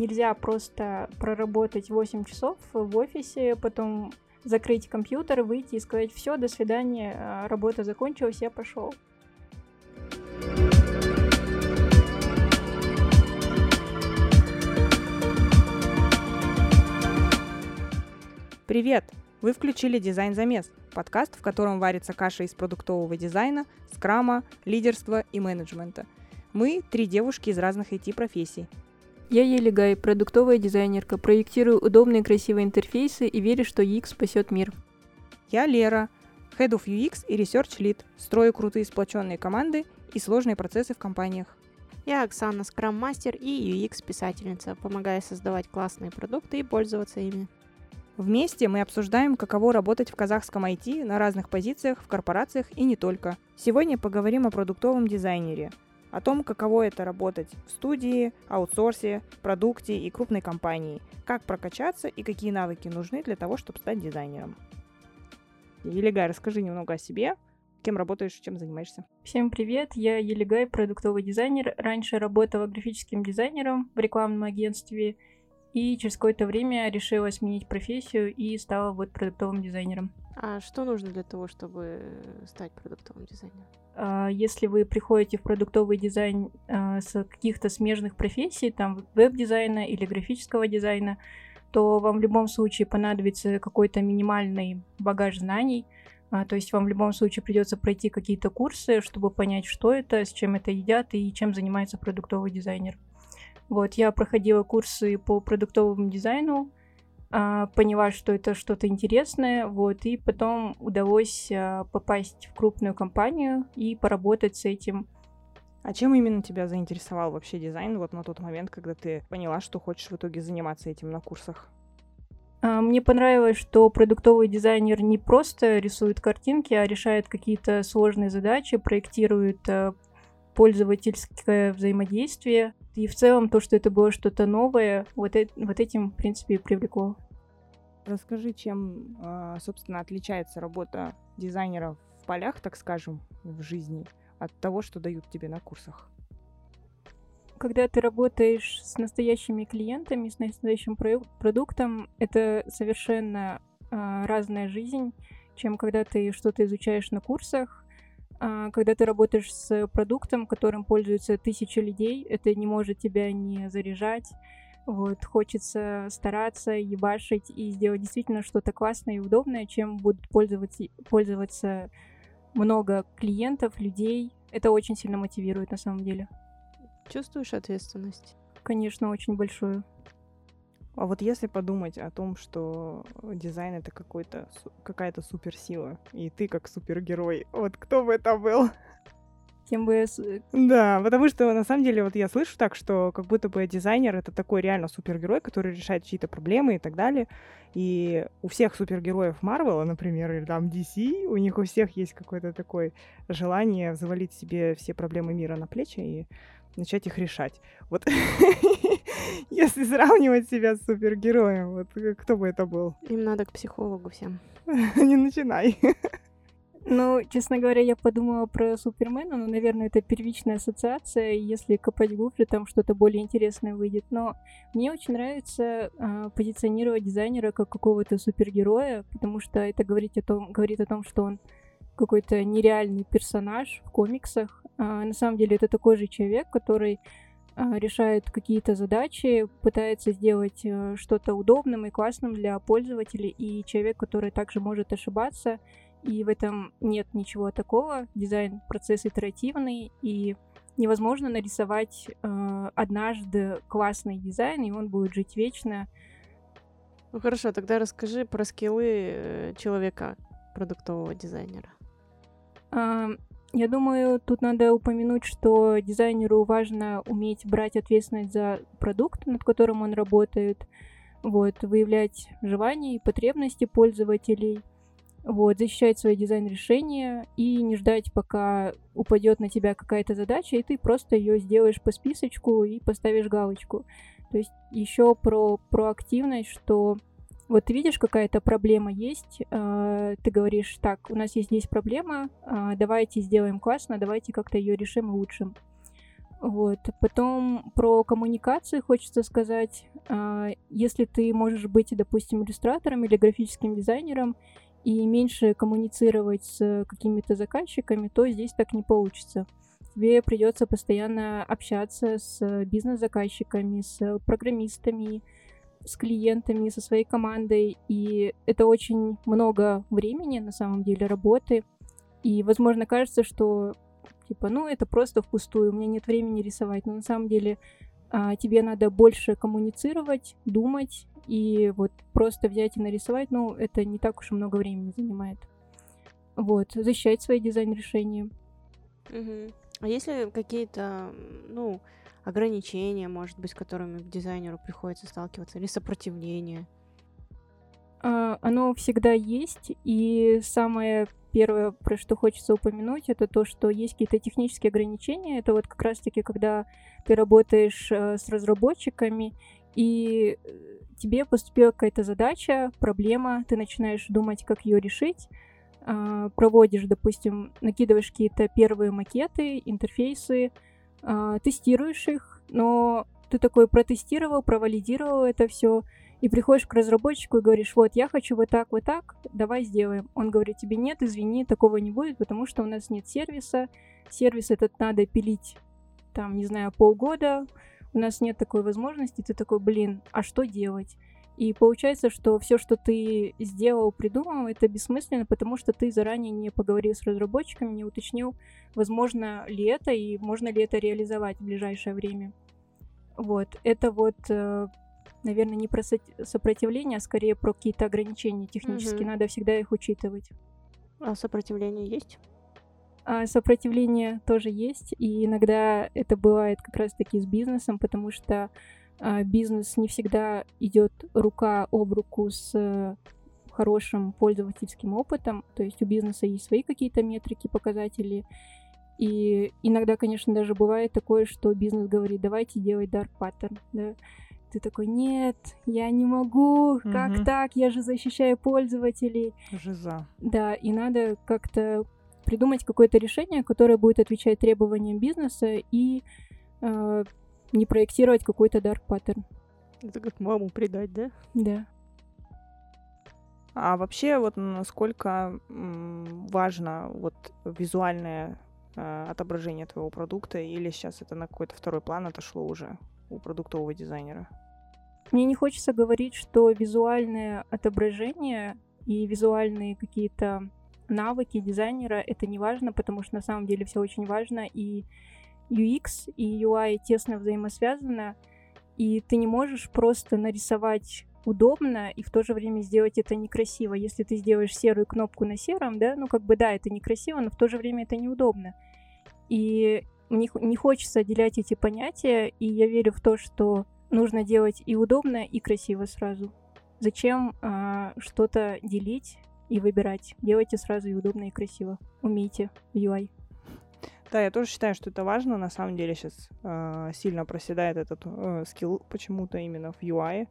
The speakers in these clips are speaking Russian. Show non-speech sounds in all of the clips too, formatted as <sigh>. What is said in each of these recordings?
нельзя просто проработать 8 часов в офисе, потом закрыть компьютер, выйти и сказать, все, до свидания, а, работа закончилась, я пошел. Привет! Вы включили «Дизайн замес» – подкаст, в котором варится каша из продуктового дизайна, скрама, лидерства и менеджмента. Мы – три девушки из разных IT-профессий. Я Елигай, продуктовая дизайнерка, проектирую удобные красивые интерфейсы и верю, что UX спасет мир. Я Лера, Head of UX и Research Lead, строю крутые сплоченные команды и сложные процессы в компаниях. Я Оксана, скрам-мастер и UX-писательница, помогая создавать классные продукты и пользоваться ими. Вместе мы обсуждаем, каково работать в казахском IT на разных позициях в корпорациях и не только. Сегодня поговорим о продуктовом дизайнере – о том, каково это работать в студии, аутсорсе, продукте и крупной компании, как прокачаться и какие навыки нужны для того, чтобы стать дизайнером. Елигай, расскажи немного о себе, кем работаешь, чем занимаешься. Всем привет, я Елигай, продуктовый дизайнер. Раньше работала графическим дизайнером в рекламном агентстве и через какое-то время решила сменить профессию и стала вот продуктовым дизайнером. А что нужно для того, чтобы стать продуктовым дизайнером? А, если вы приходите в продуктовый дизайн а, с каких-то смежных профессий, там веб-дизайна или графического дизайна, то вам в любом случае понадобится какой-то минимальный багаж знаний. А, то есть вам в любом случае придется пройти какие-то курсы, чтобы понять, что это, с чем это едят и чем занимается продуктовый дизайнер. Вот, я проходила курсы по продуктовому дизайну, а, поняла, что это что-то интересное, вот, и потом удалось а, попасть в крупную компанию и поработать с этим. А чем именно тебя заинтересовал вообще дизайн вот на тот момент, когда ты поняла, что хочешь в итоге заниматься этим на курсах? А, мне понравилось, что продуктовый дизайнер не просто рисует картинки, а решает какие-то сложные задачи, проектирует пользовательское взаимодействие. И в целом то, что это было что-то новое, вот, э- вот этим, в принципе, и привлекло. Расскажи, чем, а, собственно, отличается работа дизайнера в полях, так скажем, в жизни, от того, что дают тебе на курсах? Когда ты работаешь с настоящими клиентами, с настоящим продуктом, это совершенно э, разная жизнь, чем когда ты что-то изучаешь на курсах. А, когда ты работаешь с продуктом, которым пользуются тысячи людей, это не может тебя не заряжать. Вот, хочется стараться, ебашить и сделать действительно что-то классное и удобное, чем будут пользоваться, пользоваться много клиентов, людей. Это очень сильно мотивирует на самом деле. Чувствуешь ответственность? Конечно, очень большую. А вот если подумать о том, что дизайн это какой-то какая-то суперсила, и ты как супергерой, вот кто бы это был? Кем бы я... Да, потому что на самом деле вот я слышу так, что как будто бы дизайнер это такой реально супергерой, который решает чьи-то проблемы и так далее. И у всех супергероев Марвела, например, или там DC, у них у всех есть какое-то такое желание завалить себе все проблемы мира на плечи и начать их решать. Вот <laughs> <laughs> если сравнивать себя с супергероем, вот кто бы это был? <laughs> Им надо к психологу всем. Не начинай. <laughs> Ну, честно говоря, я подумала про Супермена, но, наверное, это первичная ассоциация, если копать глубже, там что-то более интересное выйдет. Но мне очень нравится э, позиционировать дизайнера как какого-то супергероя, потому что это говорит о том, говорит о том, что он какой-то нереальный персонаж в комиксах. А, на самом деле это такой же человек, который решает какие-то задачи, пытается сделать а, что-то удобным и классным для пользователей, и человек, который также может ошибаться, и в этом нет ничего такого. Дизайн процесс итеративный, и невозможно нарисовать э, однажды классный дизайн, и он будет жить вечно. Ну хорошо, тогда расскажи про скиллы э, человека, продуктового дизайнера. Я думаю, тут надо упомянуть, что дизайнеру важно уметь брать ответственность за продукт, над которым он работает, вот, выявлять желания и потребности пользователей, вот, защищать свои дизайн-решения и не ждать, пока упадет на тебя какая-то задача, и ты просто ее сделаешь по списочку и поставишь галочку. То есть еще про проактивность, что вот видишь, какая-то проблема есть, э, ты говоришь, так, у нас есть здесь проблема, э, давайте сделаем классно, давайте как-то ее решим и улучшим. Вот. Потом про коммуникации хочется сказать. А, если ты можешь быть, допустим, иллюстратором или графическим дизайнером и меньше коммуницировать с какими-то заказчиками, то здесь так не получится. Тебе придется постоянно общаться с бизнес-заказчиками, с программистами, с клиентами, со своей командой, и это очень много времени, на самом деле, работы. И, возможно, кажется, что типа, ну, это просто впустую, у меня нет времени рисовать. Но на самом деле а, тебе надо больше коммуницировать, думать, и вот просто взять и нарисовать, ну, это не так уж и много времени занимает. Вот, защищать свои дизайн-решения. Угу. А если какие-то, ну, ограничения, может быть, с которыми дизайнеру приходится сталкиваться, или сопротивление? А, оно всегда есть, и самое Первое, про что хочется упомянуть, это то, что есть какие-то технические ограничения. Это вот как раз-таки, когда ты работаешь э, с разработчиками, и э, тебе поступила какая-то задача, проблема, ты начинаешь думать, как ее решить, э, проводишь, допустим, накидываешь какие-то первые макеты, интерфейсы, э, тестируешь их, но ты такой протестировал, провалидировал это все, и приходишь к разработчику и говоришь, вот, я хочу вот так, вот так, давай сделаем. Он говорит тебе, нет, извини, такого не будет, потому что у нас нет сервиса, сервис этот надо пилить, там, не знаю, полгода, у нас нет такой возможности, ты такой, блин, а что делать? И получается, что все, что ты сделал, придумал, это бессмысленно, потому что ты заранее не поговорил с разработчиками, не уточнил, возможно ли это и можно ли это реализовать в ближайшее время. Вот, это вот э, наверное, не про сопротивление, а скорее про какие-то ограничения технические. Угу. Надо всегда их учитывать. А сопротивление есть? А сопротивление тоже есть, и иногда это бывает как раз-таки с бизнесом, потому что бизнес не всегда идет рука об руку с э, хорошим пользовательским опытом, то есть у бизнеса есть свои какие-то метрики, показатели, и иногда, конечно, даже бывает такое, что бизнес говорит, давайте делать dark pattern, да, ты такой, нет, я не могу, угу. как так, я же защищаю пользователей. Жиза. Да, и надо как-то придумать какое-то решение, которое будет отвечать требованиям бизнеса и э, не проектировать какой-то dark pattern. Это как маму предать, да? Да. А вообще, вот насколько важно вот визуальное э, отображение твоего продукта, или сейчас это на какой-то второй план отошло уже? у продуктового дизайнера? Мне не хочется говорить, что визуальное отображение и визуальные какие-то навыки дизайнера это не важно, потому что на самом деле все очень важно, и UX и UI тесно взаимосвязаны, и ты не можешь просто нарисовать удобно и в то же время сделать это некрасиво. Если ты сделаешь серую кнопку на сером, да, ну как бы да, это некрасиво, но в то же время это неудобно. И мне не хочется отделять эти понятия, и я верю в то, что нужно делать и удобно, и красиво сразу. Зачем а, что-то делить и выбирать? Делайте сразу и удобно, и красиво. Умейте в UI. Да, я тоже считаю, что это важно. На самом деле сейчас э, сильно проседает этот э, скилл почему-то именно в UI.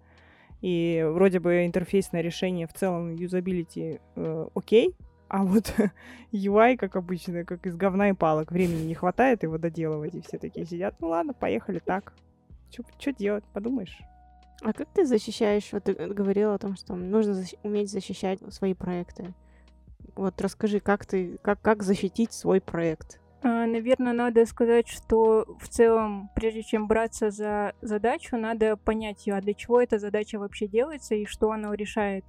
И вроде бы интерфейсное решение в целом юзабилити э, окей, а вот <laughs> UI, как обычно, как из говна и палок. Времени не хватает его доделывать, и все такие сидят. Ну ладно, поехали так. Что делать, подумаешь? А как ты защищаешь, вот ты говорила о том, что нужно защ- уметь защищать свои проекты. Вот расскажи, как ты, как, как защитить свой проект? А, наверное, надо сказать, что в целом, прежде чем браться за задачу, надо понять ее, а для чего эта задача вообще делается и что она решает.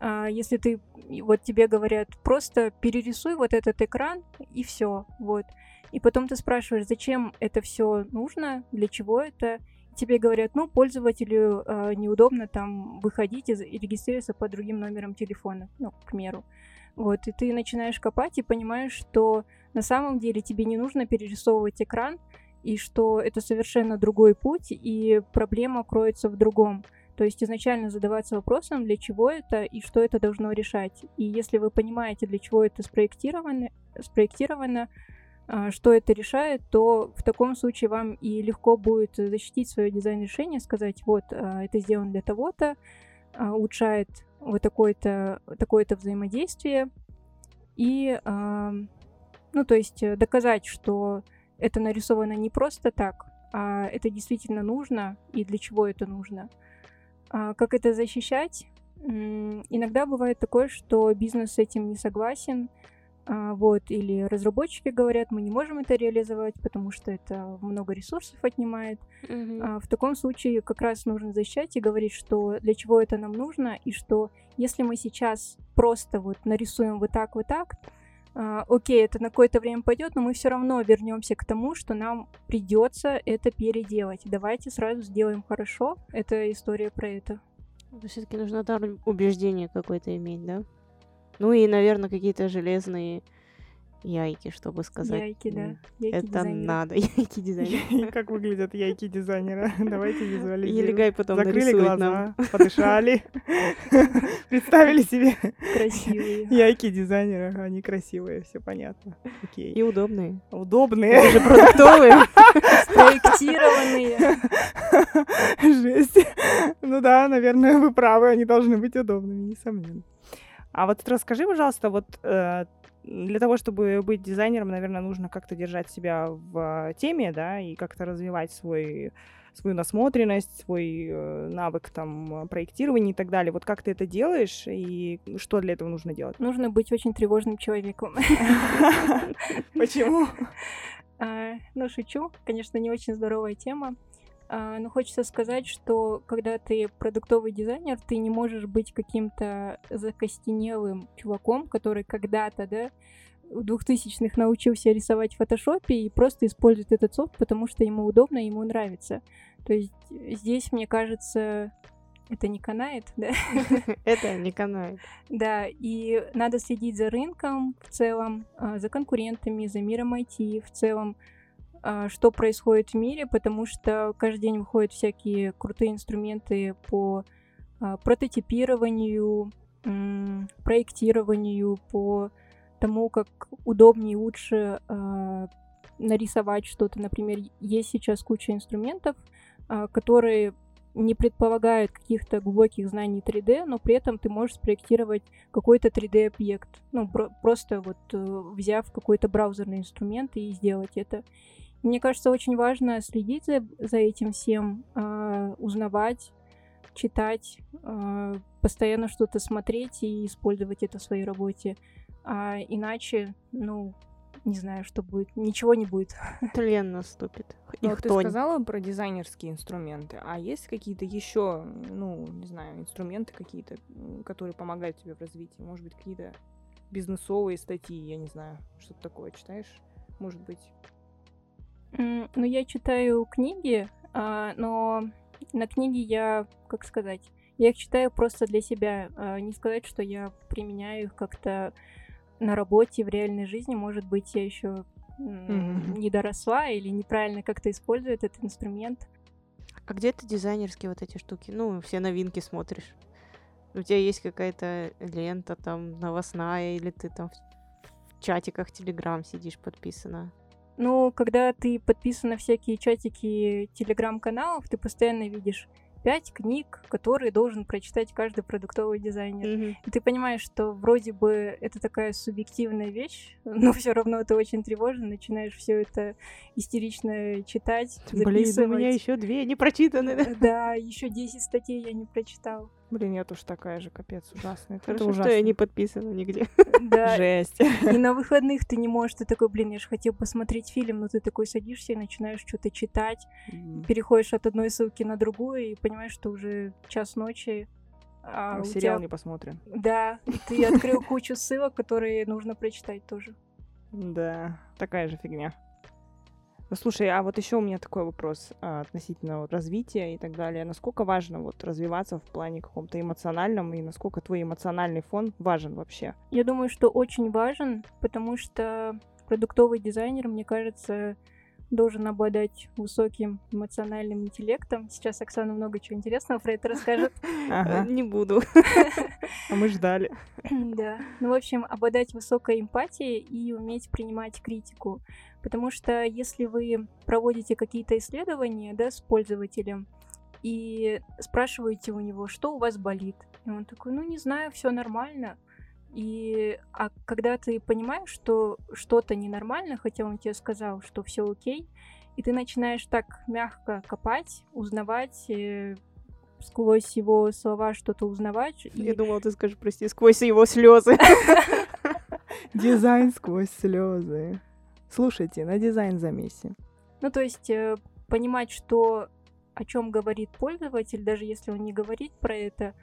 А, если ты, вот тебе говорят, просто перерисуй вот этот экран и все, вот. И потом ты спрашиваешь, зачем это все нужно, для чего это. Тебе говорят, ну, пользователю э, неудобно там выходить и, и регистрироваться по другим номерам телефона, ну, к меру. Вот, и ты начинаешь копать и понимаешь, что на самом деле тебе не нужно перерисовывать экран, и что это совершенно другой путь, и проблема кроется в другом. То есть изначально задаваться вопросом, для чего это и что это должно решать. И если вы понимаете, для чего это спроектировано, спроектировано а, что это решает, то в таком случае вам и легко будет защитить свое дизайн-решение, сказать, вот, а, это сделано для того-то, а, улучшает вот такое-то такое взаимодействие, и, ну, то есть доказать, что это нарисовано не просто так, а это действительно нужно и для чего это нужно. А как это защищать? Иногда бывает такое, что бизнес с этим не согласен, а, вот, или разработчики говорят, мы не можем это реализовать, потому что это много ресурсов отнимает. Мгм. В таком случае как раз нужно защищать и говорить, что для чего это нам нужно, и что если мы сейчас просто вот нарисуем вот так, вот так, а, окей, это на какое-то время пойдет, но мы все равно вернемся к тому, что нам придется это переделать. Давайте сразу сделаем хорошо. Это история про это. Все-таки нужно там убеждение какое-то иметь, да? Ну и, наверное, какие-то железные яйки, чтобы сказать. Яйки, да. Яйки Это дизайнера. надо, <laughs> яйки дизайнера. <laughs> Как выглядят яйки дизайнера? <laughs> Давайте визуализируем. Елегай потом Закрыли нам. глаза, подышали, представили себе Красивые. яйки дизайнера. Они красивые, все понятно. Окей. И удобные. Удобные. Даже продуктовые. Спроектированные. Жесть. Ну да, наверное, вы правы, они должны быть удобными, несомненно. А вот расскажи, пожалуйста, вот э, для того, чтобы быть дизайнером, наверное, нужно как-то держать себя в теме, да, и как-то развивать свой свою насмотренность, свой э, навык там проектирования и так далее. Вот как ты это делаешь и что для этого нужно делать? Нужно быть очень тревожным человеком. <laughs> Почему? <laughs> А, Ну, шучу. Конечно, не очень здоровая тема. А, Но хочется сказать, что когда ты продуктовый дизайнер, ты не можешь быть каким-то закостенелым чуваком, который когда-то, да, в 2000-х научился рисовать в фотошопе и просто использует этот софт, потому что ему удобно, ему нравится. То есть здесь, мне кажется, это не канает, <laughs> да? <laughs> Это не канает. Да, и надо следить за рынком в целом, а, за конкурентами, за миром IT в целом, что происходит в мире, потому что каждый день выходят всякие крутые инструменты по а, прототипированию, проектированию, по тому, как удобнее и лучше а, нарисовать что-то. Например, есть сейчас куча инструментов, а, которые не предполагают каких-то глубоких знаний 3D, но при этом ты можешь спроектировать какой-то 3D-объект. Ну, бро- просто вот э, взяв какой-то браузерный инструмент и сделать это. Мне кажется, очень важно следить за, за этим всем, а, узнавать, читать, а, постоянно что-то смотреть и использовать это в своей работе. А иначе, ну, не знаю, что будет. Ничего не будет. <laughs> Тлен наступит. Ну, И вот ты сказала про дизайнерские инструменты, а есть какие-то еще, ну, не знаю, инструменты какие-то, которые помогают тебе в развитии? Может быть, какие-то бизнесовые статьи, я не знаю, что-то такое читаешь? Может быть. Ну, я читаю книги, а, но на книги я, как сказать, я их читаю просто для себя. а, Не сказать, что я применяю их как-то на работе, в реальной жизни. Может быть, я еще Мгм. не доросла или неправильно как-то использую этот инструмент. А где ты дизайнерские вот эти штуки? Ну, все новинки смотришь. У тебя есть какая-то лента там новостная, или ты там в, в чатиках Телеграм сидишь подписана? Ну, когда ты подписан на всякие чатики телеграм-каналов, ты постоянно видишь пять книг, которые должен прочитать каждый продуктовый дизайнер. И ты понимаешь, что вроде бы это такая субъективная вещь, <laughs> но все равно ты очень тревожно, начинаешь все это истерично читать, Блин, у меня записывать. еще две не прочитаны. да? Да, еще 10 статей я не прочитал. Блин, я тоже такая же, капец, ужасно. Это, ужасно. что я не подписана нигде. Да, Жесть. и на выходных ты не можешь, ты такой, блин, я же хотел посмотреть фильм, но ты такой садишься и начинаешь что-то читать, М. переходишь от одной ссылки на другую и понимаешь, что уже час ночи, а А у Сериал тебя- не посмотрим. Да, и ты открыл кучу ссылок, которые нужно прочитать тоже. Да, такая же фигня. Ну, слушай, а вот еще у меня такой вопрос а, относительно вот развития и так далее. Насколько важно вот развиваться в плане каком-то эмоциональном и насколько твой эмоциональный фон важен вообще? Я думаю, что очень важен, потому что продуктовый дизайнер, мне кажется, должен обладать высоким эмоциональным интеллектом. Сейчас Оксана много чего интересного про это расскажет. <laughs> Не буду. <laughs> а мы ждали. Да. Ну, в общем, обладать высокой эмпатией и уметь принимать критику. Потому что если вы проводите какие-то исследования, да, с пользователем, и спрашиваете у него, что у вас болит, и он такой, ну, не знаю, все нормально, И а когда ты понимаешь, что что-то ненормально, хотя он тебе сказал, что все окей, и ты начинаешь так мягко копать, узнавать, э, сквозь его слова что-то узнавать. Я и... думала, ты скажешь, прости, сквозь его слезы. <laughs> Дизайн сквозь слезы. Слушайте, на дизайн замесе. Ну, то есть э, понимать, что о чем говорит пользователь, даже если он не говорит про это,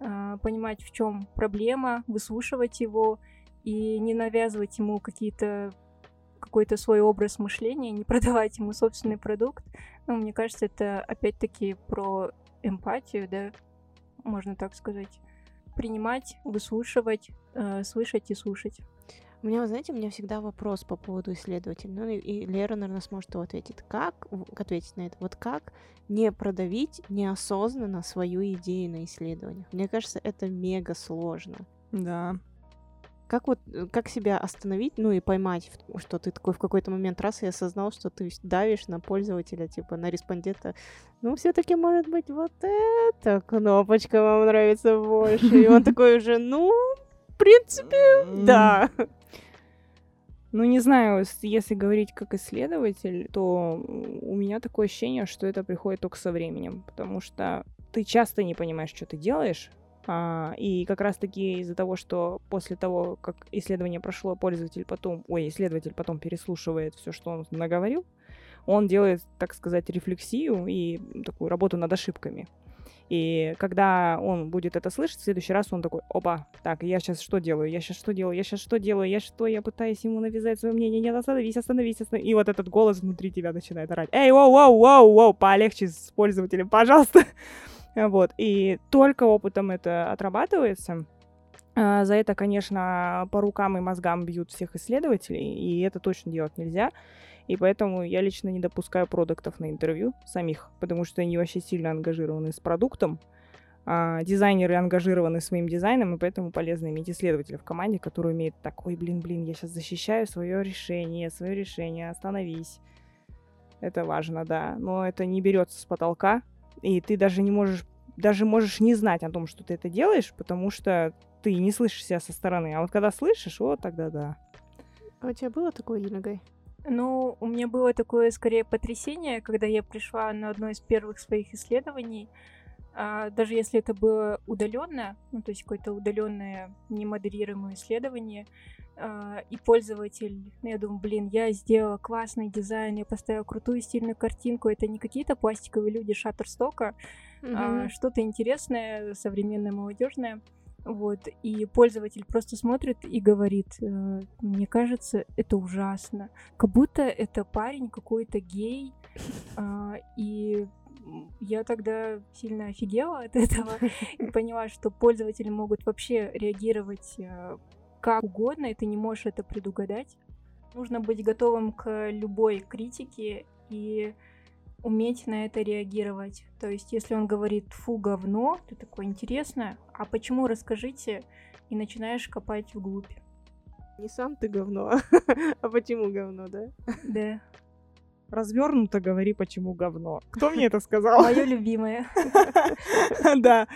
э, понимать, в чем проблема, выслушивать его и не навязывать ему какие-то какой-то свой образ мышления, не <laughs> продавать ему собственный продукт. Ну, мне кажется, это опять-таки про эмпатию, да, можно так сказать. Принимать, выслушивать, э, слышать и слушать. У меня, вы знаете, у меня всегда вопрос по поводу исследователей. Ну и, Лера, наверное, сможет его ответить. Как ответить на это? Вот как не продавить неосознанно свою идею на исследование? Мне кажется, это мега сложно. Да. Как вот, э, как себя остановить, ну и поймать, что ты такой в какой-то момент раз и осознал, что ты давишь на пользователя, типа на респондента. Ну, все-таки, может быть, вот эта кнопочка вам нравится больше. И он такой уже, ну, принципе, да. Ну, не знаю, если говорить как исследователь, то у меня такое ощущение, что это приходит только со временем, потому что ты часто не понимаешь, что ты делаешь, а, и как раз-таки из-за того, что после того, как исследование прошло, пользователь потом, ой, исследователь потом переслушивает все, что он наговорил, он делает, так сказать, рефлексию и такую работу над ошибками. И когда он будет это слышать, в следующий раз он такой, опа, так, я сейчас что делаю, я сейчас что делаю, я сейчас что делаю, я что, я пытаюсь ему навязать свое мнение, нет, остановись, остановись, остановись. И вот этот голос внутри тебя начинает орать, эй, воу, воу, воу, воу, полегче с пользователем, пожалуйста. <laughs> Вот, и только опытом это отрабатывается. А, за это, конечно, по рукам и мозгам бьют всех исследователей, и это точно делать нельзя. И поэтому я лично не допускаю продуктов на интервью самих, потому что они вообще сильно ангажированы с продуктом. А, дизайнеры ангажированы своим дизайном, и поэтому полезно иметь исследователя в команде, который умеет так, ой, блин, блин, я сейчас защищаю свое решение, свое решение, остановись. Это важно, да. Но это не берется с потолка, и ты даже не можешь, даже можешь не знать о том, что ты это делаешь, потому что ты не слышишь себя со стороны. А вот когда слышишь, вот тогда да. А у тебя было такое, Елена ну, у меня было такое скорее потрясение, когда я пришла на одно из первых своих исследований. А, даже если это было удаленное, ну, то есть какое-то удаленное немодерируемое исследование, а, и пользователь, ну, я думаю, блин, я сделала классный дизайн, я поставила крутую стильную картинку, это не какие-то пластиковые люди Шаттерстока, mm-hmm. а что-то интересное, современное, молодежное. Вот, и пользователь просто смотрит и говорит, э, мне кажется, это ужасно. Как будто это парень какой-то гей, э, <laughs> и я тогда сильно офигела от <laughs> этого и <laughs> поняла, что пользователи могут вообще реагировать э, как угодно, и ты не можешь это предугадать. Нужно быть готовым к любой критике и уметь на это реагировать. То есть, если он говорит «фу, говно», ты такой «интересно, а почему, расскажите?» и начинаешь копать вглубь. Не сам ты говно, <laughs> а почему говно, да? Да. Развернуто говори, почему говно. Кто мне это <laughs> сказал? Мое <laughs> любимое. Да.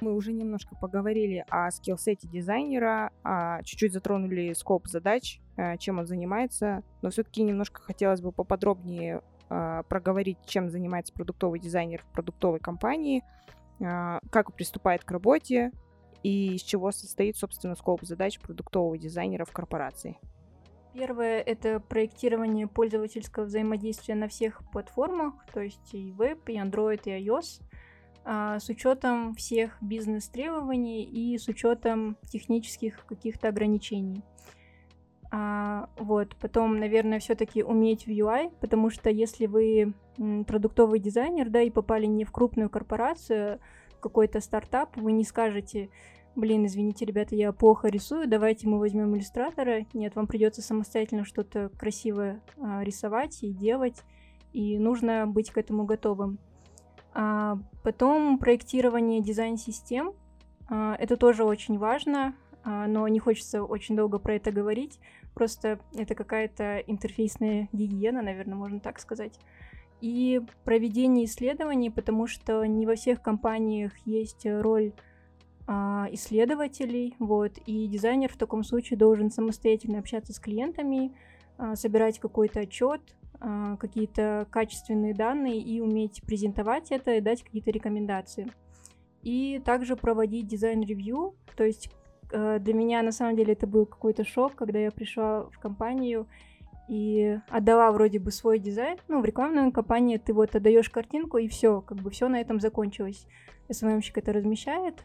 Мы уже немножко поговорили о скиллсете дизайнера, а чуть-чуть затронули скоп задач, э, чем он занимается, но все-таки немножко хотелось бы поподробнее проговорить, чем занимается продуктовый дизайнер в продуктовой компании, а, как приступает к работе и из чего состоит, собственно, скоп задач продуктового дизайнера в корпорации. Первое — это проектирование пользовательского взаимодействия на всех платформах, то есть и веб, и Android, и iOS, а, с учетом всех бизнес-требований и с учетом технических каких-то ограничений. А, вот, потом, наверное, все-таки уметь в UI, потому что если вы продуктовый дизайнер, да, и попали не в крупную корпорацию, какой-то стартап, вы не скажете, блин, извините, ребята, я плохо рисую, давайте мы возьмем иллюстратора. Нет, вам придется самостоятельно что-то красивое а, рисовать и делать, и нужно быть к этому готовым. А, потом проектирование дизайн-систем. А, это тоже очень важно, а, но не хочется очень долго про это говорить. Просто это какая-то интерфейсная гигиена, наверное, можно так сказать. И проведение исследований, потому что не во всех компаниях есть роль а, исследователей, вот, и дизайнер в таком случае должен самостоятельно общаться с клиентами, а, собирать какой-то отчет, а, какие-то качественные данные и уметь презентовать это и дать какие-то рекомендации. И также проводить дизайн-ревью, то есть для меня на самом деле это был какой-то шок, когда я пришла в компанию и отдала вроде бы свой дизайн. Ну, в рекламной компании ты вот отдаешь картинку, и все, как бы все на этом закончилось. СММщик это размещает,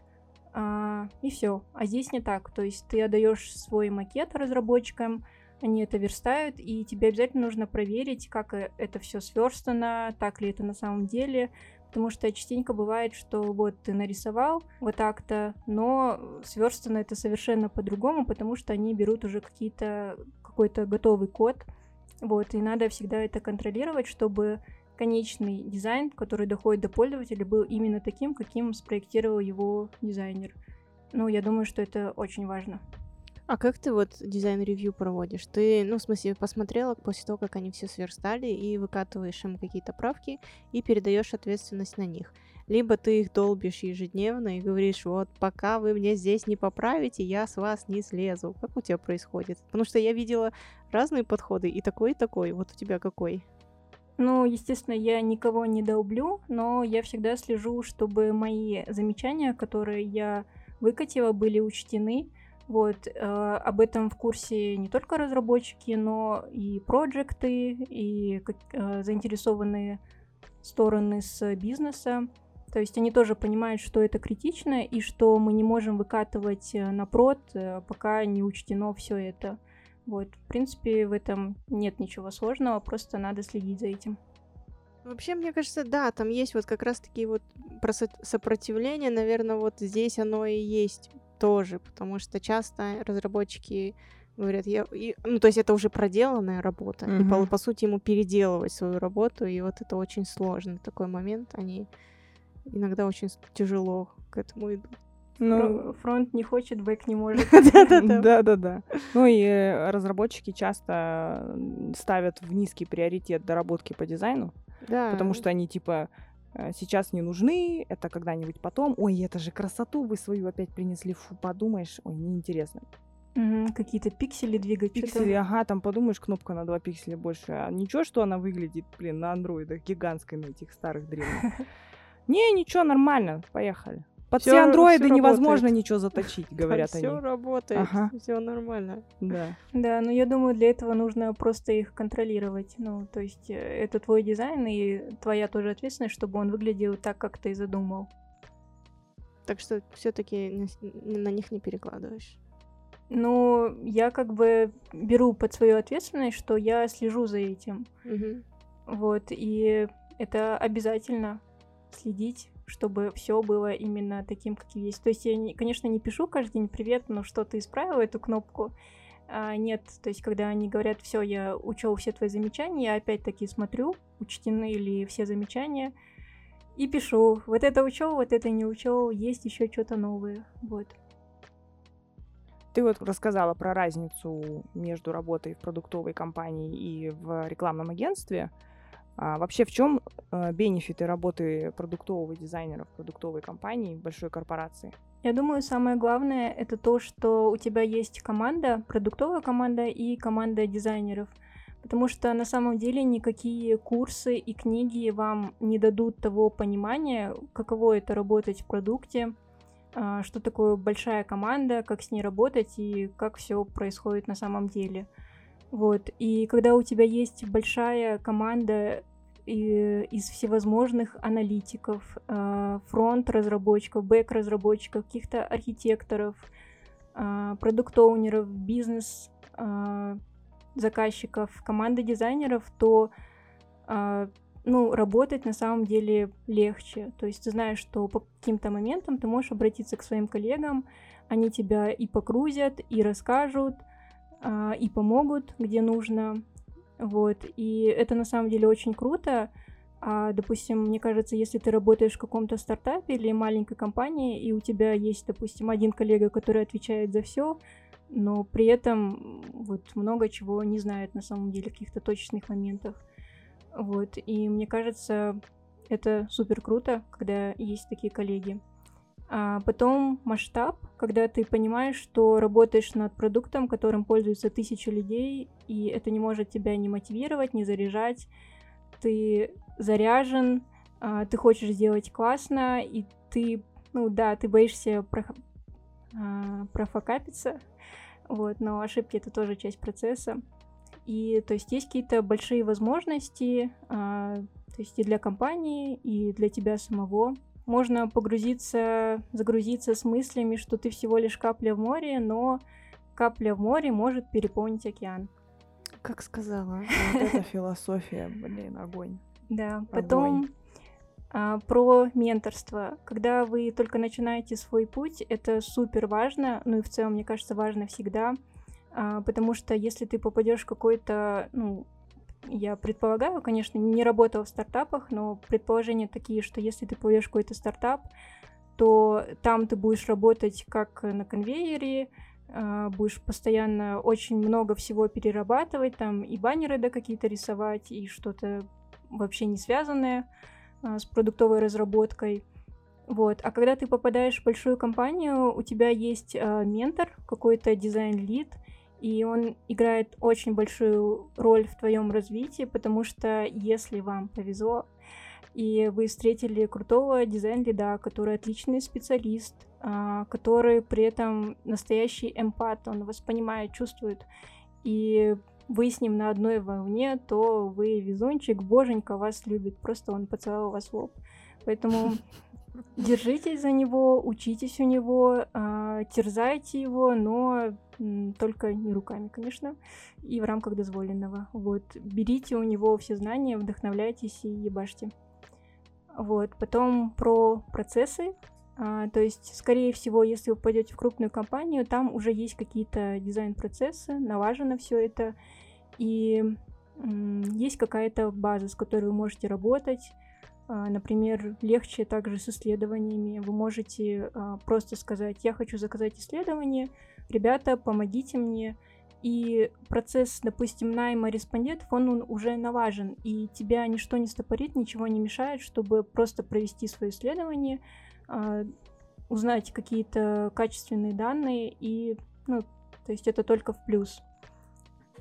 а, и все. А здесь не так. То есть ты отдаешь свой макет разработчикам, они это верстают, и тебе обязательно нужно проверить, как э, это все сверстано, так ли это на самом деле. Потому что частенько бывает, что вот ты нарисовал вот так-то, но сверстано это совершенно по-другому, потому что они берут уже какие-то какой-то готовый код. Вот, и надо всегда это контролировать, чтобы конечный дизайн, который доходит до пользователя, был именно таким, каким спроектировал его дизайнер. Ну, я думаю, что это очень важно. А как ты вот дизайн-ревью проводишь? Ты, ну, в смысле, посмотрела после того, как они все сверстали, и выкатываешь им какие-то правки, и передаешь ответственность на них. Либо ты их долбишь ежедневно и говоришь, вот, пока вы мне здесь не поправите, я с вас не слезу. Как у тебя происходит? Потому что я видела разные подходы, и такой, и такой. Вот у тебя какой? Ну, естественно, я никого не долблю, но я всегда слежу, чтобы мои замечания, которые я выкатила, были учтены. Вот, э, об этом в курсе не только разработчики, но и проекты, и э, заинтересованные стороны с бизнеса. То есть они тоже понимают, что это критично и что мы не можем выкатывать э, на прод, э, пока не учтено все это. Вот, в принципе, в этом нет ничего сложного, просто надо следить за этим. Вообще, мне кажется, да, там есть вот как раз-таки вот про сопротивление, наверное, вот здесь оно и есть тоже, потому что часто разработчики говорят, я, и, ну, то есть это уже проделанная работа, mm-hmm. и по, по сути ему переделывать свою работу, и вот это очень сложно, такой момент, они иногда очень тяжело к этому идут. Ну, фронт не хочет, бэк не может. <laughs> Да-да-да. Ну и э, разработчики часто ставят в низкий приоритет доработки по дизайну, потому что они типа сейчас не нужны, это когда-нибудь потом. Ой, это же красоту вы свою опять принесли, фу, подумаешь, ой, неинтересно. Угу, какие-то пиксели двигать. Пиксели, ага, там подумаешь, кнопка на 2 пикселя больше. А ничего, что она выглядит, блин, на андроидах гигантской, на этих старых древних. <laughs> Не, ничего, нормально, поехали. Под все, все андроиды невозможно ничего заточить, <laughs> говорят они. Все работает, ага. все нормально. Да. Да, но я думаю, для этого нужно просто их контролировать. Ну, то есть э, это твой дизайн и твоя тоже ответственность, чтобы он выглядел так, как ты задумал. Так что все-таки на них не перекладываешь. Ну, я как бы беру под свою ответственность, что я слежу за этим. Угу. Вот, и это обязательно следить чтобы все было именно таким, как есть. То есть я, не, конечно, не пишу каждый день привет, но что ты исправил эту кнопку. А, нет, то есть когда они говорят, все, я учел все твои замечания, я опять-таки смотрю, учтены ли все замечания, и пишу, вот это учел, вот это не учел, есть еще что-то новое, вот. Ты вот рассказала про разницу между работой в продуктовой компании и в рекламном агентстве. А вообще в чем э, бенефиты работы продуктового дизайнера в продуктовой компании, в большой корпорации? Я думаю, самое главное это то, что у тебя есть команда, продуктовая команда и команда дизайнеров. Потому что на самом деле никакие курсы и книги вам не дадут того понимания, каково это работать в продукте, а, что такое большая команда, как с ней работать и как все происходит на самом деле. Вот. И когда у тебя есть большая команда из всевозможных аналитиков, а, фронт-разработчиков, бэк-разработчиков, каких-то архитекторов, а, продукт-оунеров, бизнес-заказчиков, команды дизайнеров, то ну, работать на самом деле легче. То есть ты знаешь, что по каким-то моментам ты можешь обратиться к своим коллегам, они тебя и погрузят, и расскажут, а, и помогут, где нужно. Вот. И это на самом деле очень круто. А, допустим, мне кажется, если ты работаешь в каком-то стартапе или маленькой компании, и у тебя есть, допустим, один коллега, который отвечает за все, но при этом вот много чего не знает на самом деле, каких-то точечных моментах. Вот. И мне кажется, это супер круто, когда есть такие коллеги. А потом масштаб, когда ты понимаешь, что работаешь над продуктом, которым пользуются тысячи людей, и это не может тебя не мотивировать, не заряжать. Ты заряжен, а, ты хочешь сделать классно, и ты, ну да, ты боишься про, а, профокапиться, вот, но ошибки это тоже часть процесса. И то есть есть какие-то большие возможности, а, то есть и для компании, и для тебя самого. Можно погрузиться, загрузиться с мыслями, что ты всего лишь капля в море, но капля в море может переполнить океан. Как сказала. Вот это философия, блин, огонь. Да, потом а, про менторство. Когда вы только начинаете свой путь, это супер важно, ну и в целом, мне кажется, важно всегда, а, потому что если ты попадешь в какой-то, ну, я предполагаю, конечно, не работала в стартапах, но предположения такие, что если ты попадешь в какой-то стартап, то там ты будешь работать как на конвейере, а, будешь постоянно очень много всего перерабатывать, там и баннеры да какие-то рисовать, и что-то вообще не связанное а, с продуктовой разработкой. Вот. А когда ты попадаешь в большую компанию, у тебя есть а, ментор, какой-то дизайн-лид, и он играет очень большую роль в твоем развитии, потому что если вам повезло, и вы встретили крутого дизайн-лида, который отличный специалист, а, который при этом настоящий эмпат, он вас понимает, чувствует, и вы с ним на одной волне, то вы везунчик, боженька вас любит, просто он поцеловал вас в лоб. Поэтому <laughs> держитесь за него, учитесь у него, э, терзайте его, но только не руками, конечно, и в рамках дозволенного. Вот, берите у него все знания, вдохновляйтесь и ебашьте. Вот, потом про процессы. А, то есть, скорее всего, если вы пойдете в крупную компанию, там уже есть какие-то дизайн-процессы, налажено все это, и есть какая-то база, с которой вы можете работать. А, например, легче также с исследованиями. Вы можете а, просто сказать, я хочу заказать исследование, ребята, помогите мне. И процесс, допустим, найма респондентов, он, уже налажен, и тебя ничто не стопорит, ничего не мешает, чтобы просто провести свое исследование, а, узнать какие-то качественные данные, и, ну, то есть это только в плюс.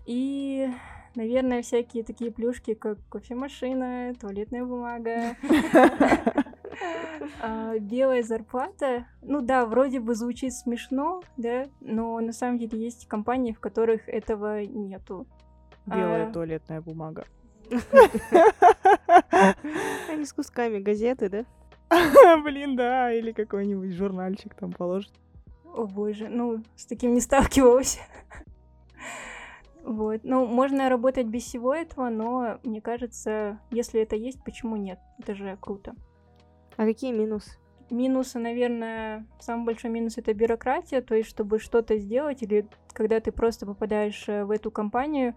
И Наверное, всякие такие плюшки, как кофемашина, туалетная бумага, <laughs> <laughs> а, белая зарплата. Ну да, вроде бы звучит смешно, да, но на самом деле есть компании, в которых этого нету. Белая а... туалетная бумага. <laughs> Они с кусками газеты, да? Блин, да, или какой-нибудь журнальчик там положить. О боже, ну, с таким не сталкивалась. Вот. Ну, можно работать без всего этого, но мне кажется, если это есть, почему нет? Это же круто. А какие минусы? Минусы, наверное, самый большой минус это бюрократия, то есть, чтобы что-то сделать, или когда ты просто попадаешь э, в эту компанию,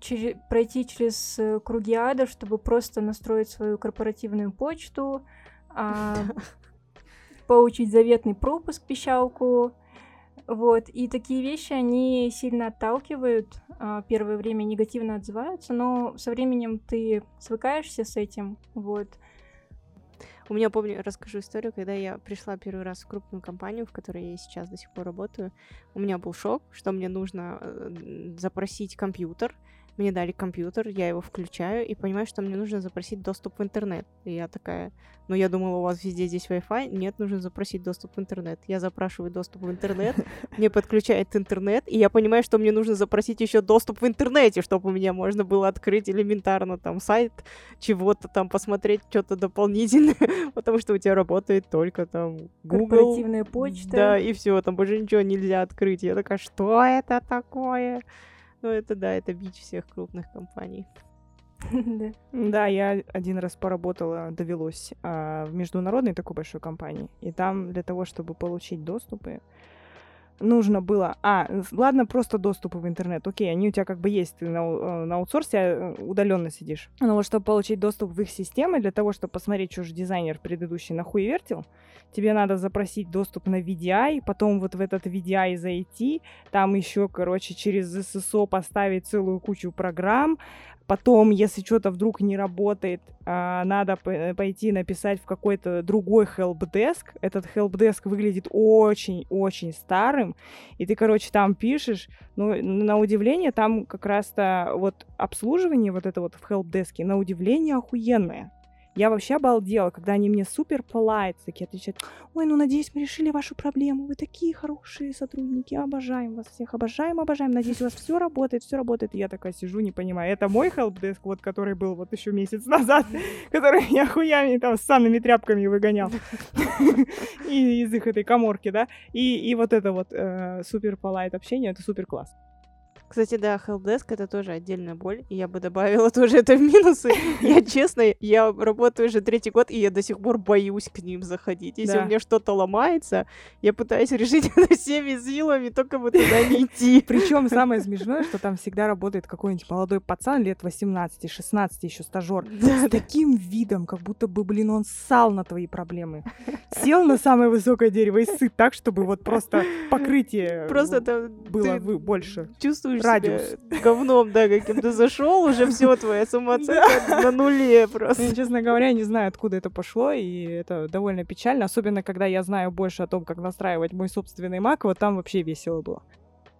через, пройти через э, круги ада, чтобы просто настроить свою корпоративную почту, а, <laughs> получить заветный пропуск, пищалку, вот, и такие вещи, они сильно отталкивают, а, первое время негативно отзываются, но со временем ты свыкаешься с этим, вот. У меня, помню, расскажу историю, когда я пришла первый раз в крупную компанию, в которой я сейчас до сих пор работаю, у меня был шок, что мне нужно э, запросить компьютер, мне дали компьютер, я его включаю и понимаю, что мне нужно запросить доступ в интернет. И я такая, ну я думала, у вас везде здесь Wi-Fi. Нет, нужно запросить доступ в интернет. Я запрашиваю доступ в интернет, <laughs> мне подключает интернет, и я понимаю, что мне нужно запросить еще доступ в интернете, чтобы у меня можно было открыть элементарно там сайт, чего-то там посмотреть, что-то дополнительное, <laughs> потому что у тебя работает только там Google. Корпоративная почта. Да, и все, там больше ничего нельзя открыть. Я такая, что это такое? Ну, это да, это бич всех крупных компаний. Да. да, я один раз поработала, довелось а, в международной такой большой компании. И там для того, чтобы получить доступы, нужно было... А, ладно, просто доступы в интернет. Окей, они у тебя как бы есть, ты на, э, на аутсорсе э, удаленно сидишь. Но вот чтобы получить доступ в их системы, для того, чтобы посмотреть, что же дизайнер предыдущий нахуй вертел, тебе надо запросить доступ на VDI, потом вот в этот VDI зайти, там еще, короче, через SSO поставить целую кучу программ, Потом, если что-то вдруг не работает, а, надо пойти написать в какой-то другой helpdesk. Этот helpdesk выглядит очень-очень старым. И ты, короче, там пишешь. Ну, на удивление, там как раз-то вот обслуживание вот это вот в helpdesk, на удивление охуенное. Я вообще обалдела, когда они мне супер polite такие отвечают. Ой, ну надеюсь, мы решили вашу проблему. Вы такие хорошие сотрудники. Обожаем вас всех. Обожаем, обожаем. Надеюсь, у вас все работает, все работает. И я такая сижу, не понимаю. Это мой helpdesk, вот который был вот еще месяц назад, <laughs> который меня хуями там с санными тряпками выгонял. <laughs> Из их этой коморки, да. И, вот это вот э, супер polite общение, это супер класс. Кстати, да, helpdesk это тоже отдельная боль, и я бы добавила <laughs> тоже это в минусы. Я <laughs> честно, я работаю уже третий год, и я до сих пор боюсь к ним заходить. Если да. у меня что-то ломается, я пытаюсь <laughs> решить это всеми силами, только бы туда не идти. Причем самое смешное, что там всегда работает какой-нибудь молодой пацан лет 18-16, еще стажер, да, с таким видом, как будто бы, блин, он ссал на твои проблемы. Сел на самое высокое дерево и сыт так, чтобы вот просто покрытие просто было больше. Чувствуешь радиус. говном, да, каким-то зашел, уже все, <laughs> твоя самооценка на нуле просто. Я, честно говоря, не знаю, откуда это пошло, и это довольно печально, особенно когда я знаю больше о том, как настраивать мой собственный Mac, вот там вообще весело было.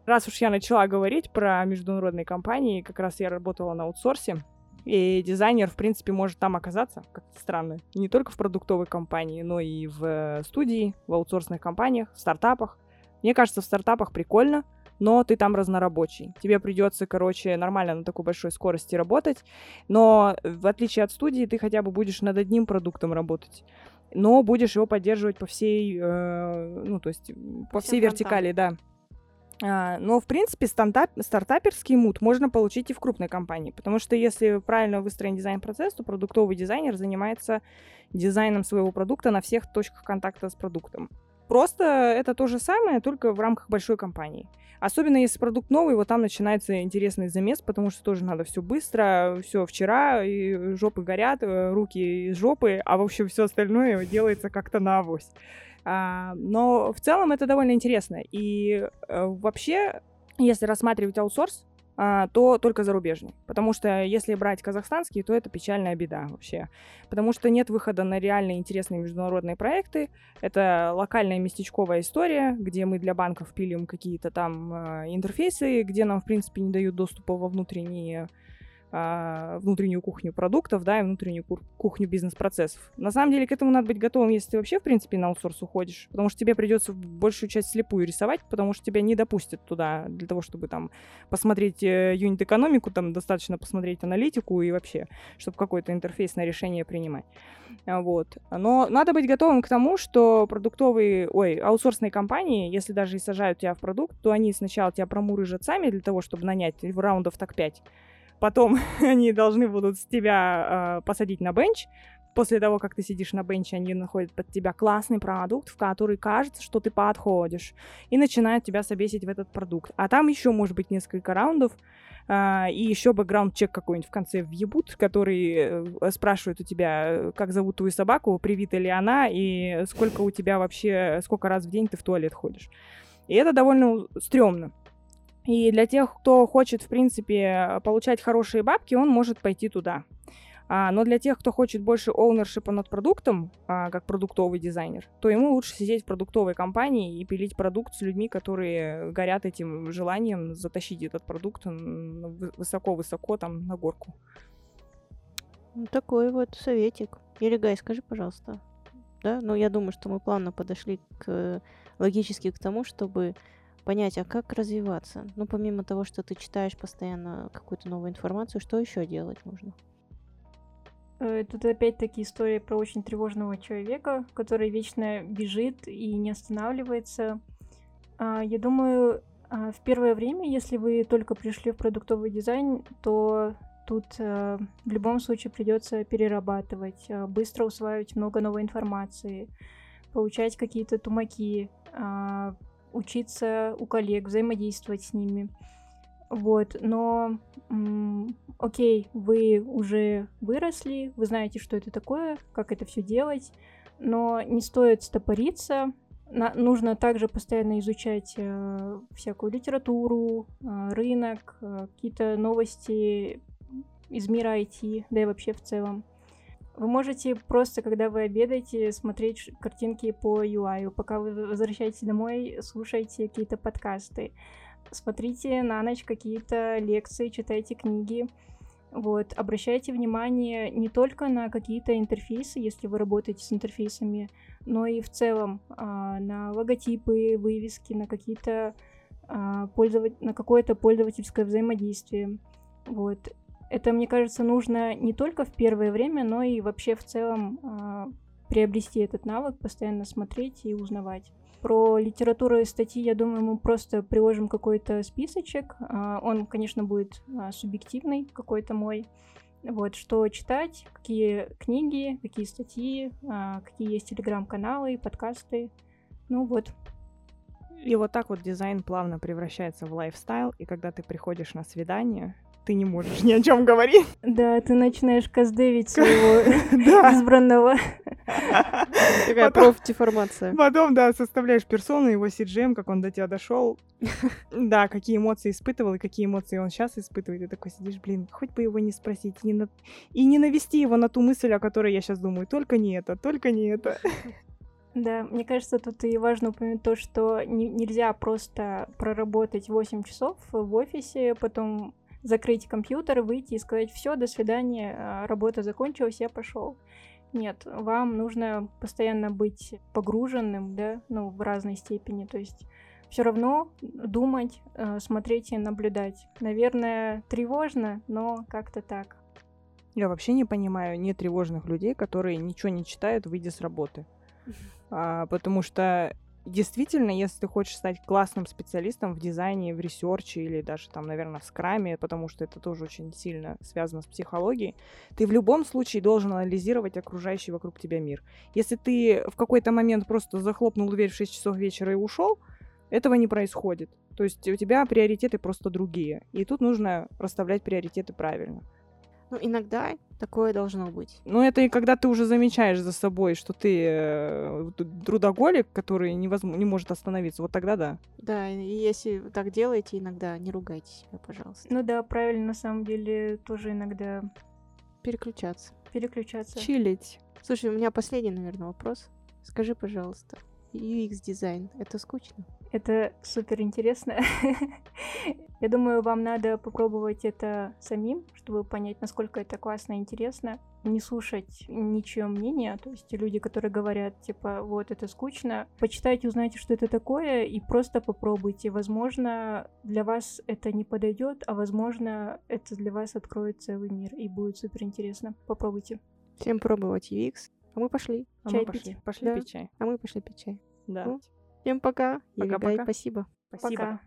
Раз уж я начала говорить про международные компании, как раз я работала на аутсорсе, и дизайнер, в принципе, может там оказаться, как странно. Не только в продуктовой компании, но и в студии, в аутсорсных компаниях, в стартапах. Мне кажется, в стартапах прикольно, но ты там разнорабочий. Тебе придется, короче, нормально на такой большой скорости работать, но в отличие от студии ты хотя бы будешь над одним продуктом работать но будешь его поддерживать по всей, э, ну, то есть по, по всей вертикали, да. А, но, в принципе, стартап, стартаперский мут можно получить и в крупной компании, потому что если правильно выстроен дизайн-процесс, то продуктовый дизайнер занимается дизайном своего продукта на всех точках контакта с продуктом. Просто это то же самое, только в рамках большой компании. Особенно если продукт новый, вот там начинается интересный замес, потому что тоже надо все быстро, все вчера, и жопы горят, э, руки из жопы, а в общем все остальное делается как-то на авось. А, но в целом это довольно интересно. И а, вообще, если рассматривать аутсорс, то только зарубежный. Потому что если брать казахстанский, то это печальная беда вообще. Потому что нет выхода на реально интересные международные проекты. Это локальная местечковая история, где мы для банков пилим какие-то там э, интерфейсы, где нам, в принципе, не дают доступа во внутренние а, внутреннюю кухню продуктов, да, и внутреннюю кухню бизнес-процессов. На самом деле к этому надо быть готовым, если ты вообще, в принципе, на аутсорс уходишь, потому что тебе придется большую часть слепую рисовать, потому что тебя не допустят туда для того, чтобы там посмотреть э, юнит-экономику, там достаточно посмотреть аналитику и вообще, чтобы какое-то интерфейсное решение принимать. А, вот. Но надо быть готовым к тому, что продуктовые, ой, аутсорсные компании, если даже и сажают тебя в продукт, то они сначала тебя промурыжат сами для того, чтобы нанять в раундов так 5, Потом <laughs> они должны будут с тебя э, посадить на бенч. После того, как ты сидишь на бенче, они находят под тебя классный продукт, в который кажется, что ты подходишь, и начинают тебя собесить в этот продукт. А там еще может быть несколько раундов, Uh, и еще бэкграунд-чек какой-нибудь в конце въебут, который э, спрашивает у тебя, как зовут твою собаку, привита ли она, и сколько у тебя вообще, сколько раз в день ты в туалет ходишь. И это довольно стрёмно. И для тех, кто хочет, в принципе, получать хорошие бабки, он может пойти туда. А, но для тех, кто хочет больше оунершипа над продуктом, а, как продуктовый дизайнер, то ему лучше сидеть в продуктовой компании и пилить продукт с людьми, которые горят этим желанием затащить этот продукт высоко-высоко там на горку. Ну, такой вот советик. Еригай, скажи, пожалуйста. Да, ну я думаю, что мы плавно подошли к логически к тому, чтобы понять, а как развиваться? Ну, помимо того, что ты читаешь постоянно какую-то новую информацию, что еще делать можно? Э, тут опять-таки история про очень тревожного человека, который вечно бежит и не останавливается. А, я думаю, а, в первое время, если вы только пришли в продуктовый дизайн, то тут э, в любом случае придется перерабатывать, э, быстро усваивать много новой информации, получать какие-то тумаки, а, учиться у коллег, взаимодействовать с ними. Вот, но окей, вы уже выросли, вы знаете, что это такое, как это все делать, но не стоит стопориться. На- нужно также постоянно изучать э, всякую литературу, э, рынок, э, какие-то новости из мира IT, да и вообще в целом. Вы можете просто, когда вы обедаете, смотреть картинки по UI, пока вы возвращаетесь домой, слушайте какие-то подкасты, смотрите на ночь какие-то лекции, читайте книги. Вот, обращайте внимание не только на какие-то интерфейсы, если вы работаете с интерфейсами, но и в целом а, на логотипы, вывески, на какие-то а, пользовать, на какое-то пользовательское взаимодействие. Вот. Это, мне кажется, нужно не только в первое время, но и вообще в целом э, приобрести этот навык, постоянно смотреть и узнавать. Про литературу и статьи, я думаю, мы просто приложим какой-то списочек. Э, он, конечно, будет э, субъективный, какой-то мой. Вот, что читать, какие книги, какие статьи, какие есть телеграм-каналы, подкасты. Ну вот. И вот так вот дизайн плавно превращается в лайфстайл, и когда ты приходишь на свидание, ты не можешь ни о чем говорить. Да, ты начинаешь кастдевить своего <laughs> избранного. <laughs> Такая профдеформация. Потом, да, составляешь персону, его CJM, как он до тебя дошел. <laughs> Да, какие эмоции испытывал и какие эмоции он сейчас испытывает. И такой сидишь, блин, хоть бы его не спросить. И не, и не навести его на ту мысль, о которой я сейчас думаю. Только не это, только не это. Да, мне кажется, тут и важно упомянуть то, что не, нельзя просто проработать 8 часов в офисе, потом закрыть компьютер, выйти и сказать, все, до свидания, а, работа закончилась, я пошел. Нет, вам нужно постоянно быть погруженным, да, ну, в разной степени, то есть все равно думать, э, смотреть и наблюдать. Наверное, тревожно, но как-то так. Я вообще не понимаю не тревожных людей, которые ничего не читают, выйдя с работы. <laughs> А, потому что действительно, если ты хочешь стать классным специалистом в дизайне, в ресерче или даже там, наверное, в скраме, потому что это тоже очень сильно связано с психологией, ты в любом случае должен анализировать окружающий вокруг тебя мир. Если ты в какой-то момент просто захлопнул дверь в 6 часов вечера и ушел, этого не происходит. То есть у тебя приоритеты просто другие. И тут нужно расставлять приоритеты правильно. Ну, иногда такое должно быть. Ну, это и когда ты уже замечаешь за собой, что ты э, трудоголик, который невозможно, не может остановиться, вот тогда да. Да, и если вы так делаете, иногда не ругайте себя, пожалуйста. Ну да, правильно, на самом деле, тоже иногда переключаться. Переключаться. Чилить. Слушай, у меня последний, наверное, вопрос. Скажи, пожалуйста, UX-дизайн — это скучно? Это супер интересно. <laughs> Я думаю, вам надо попробовать это самим, чтобы понять, насколько это классно и интересно. Не слушать ничье мнение, то есть люди, которые говорят, типа, вот, это скучно. Почитайте, узнайте, что это такое, и просто попробуйте. Возможно, для вас это не подойдет, а возможно, это для вас откроет целый мир, и будет супер интересно. Попробуйте. Всем пробовать UX. А мы пошли. А чай мы пошли. Пить. Пошли да. пить чай. А мы пошли пить чай. Да. Ну, Всем пока. Пока-пока. Спасибо. Спасибо. Пока.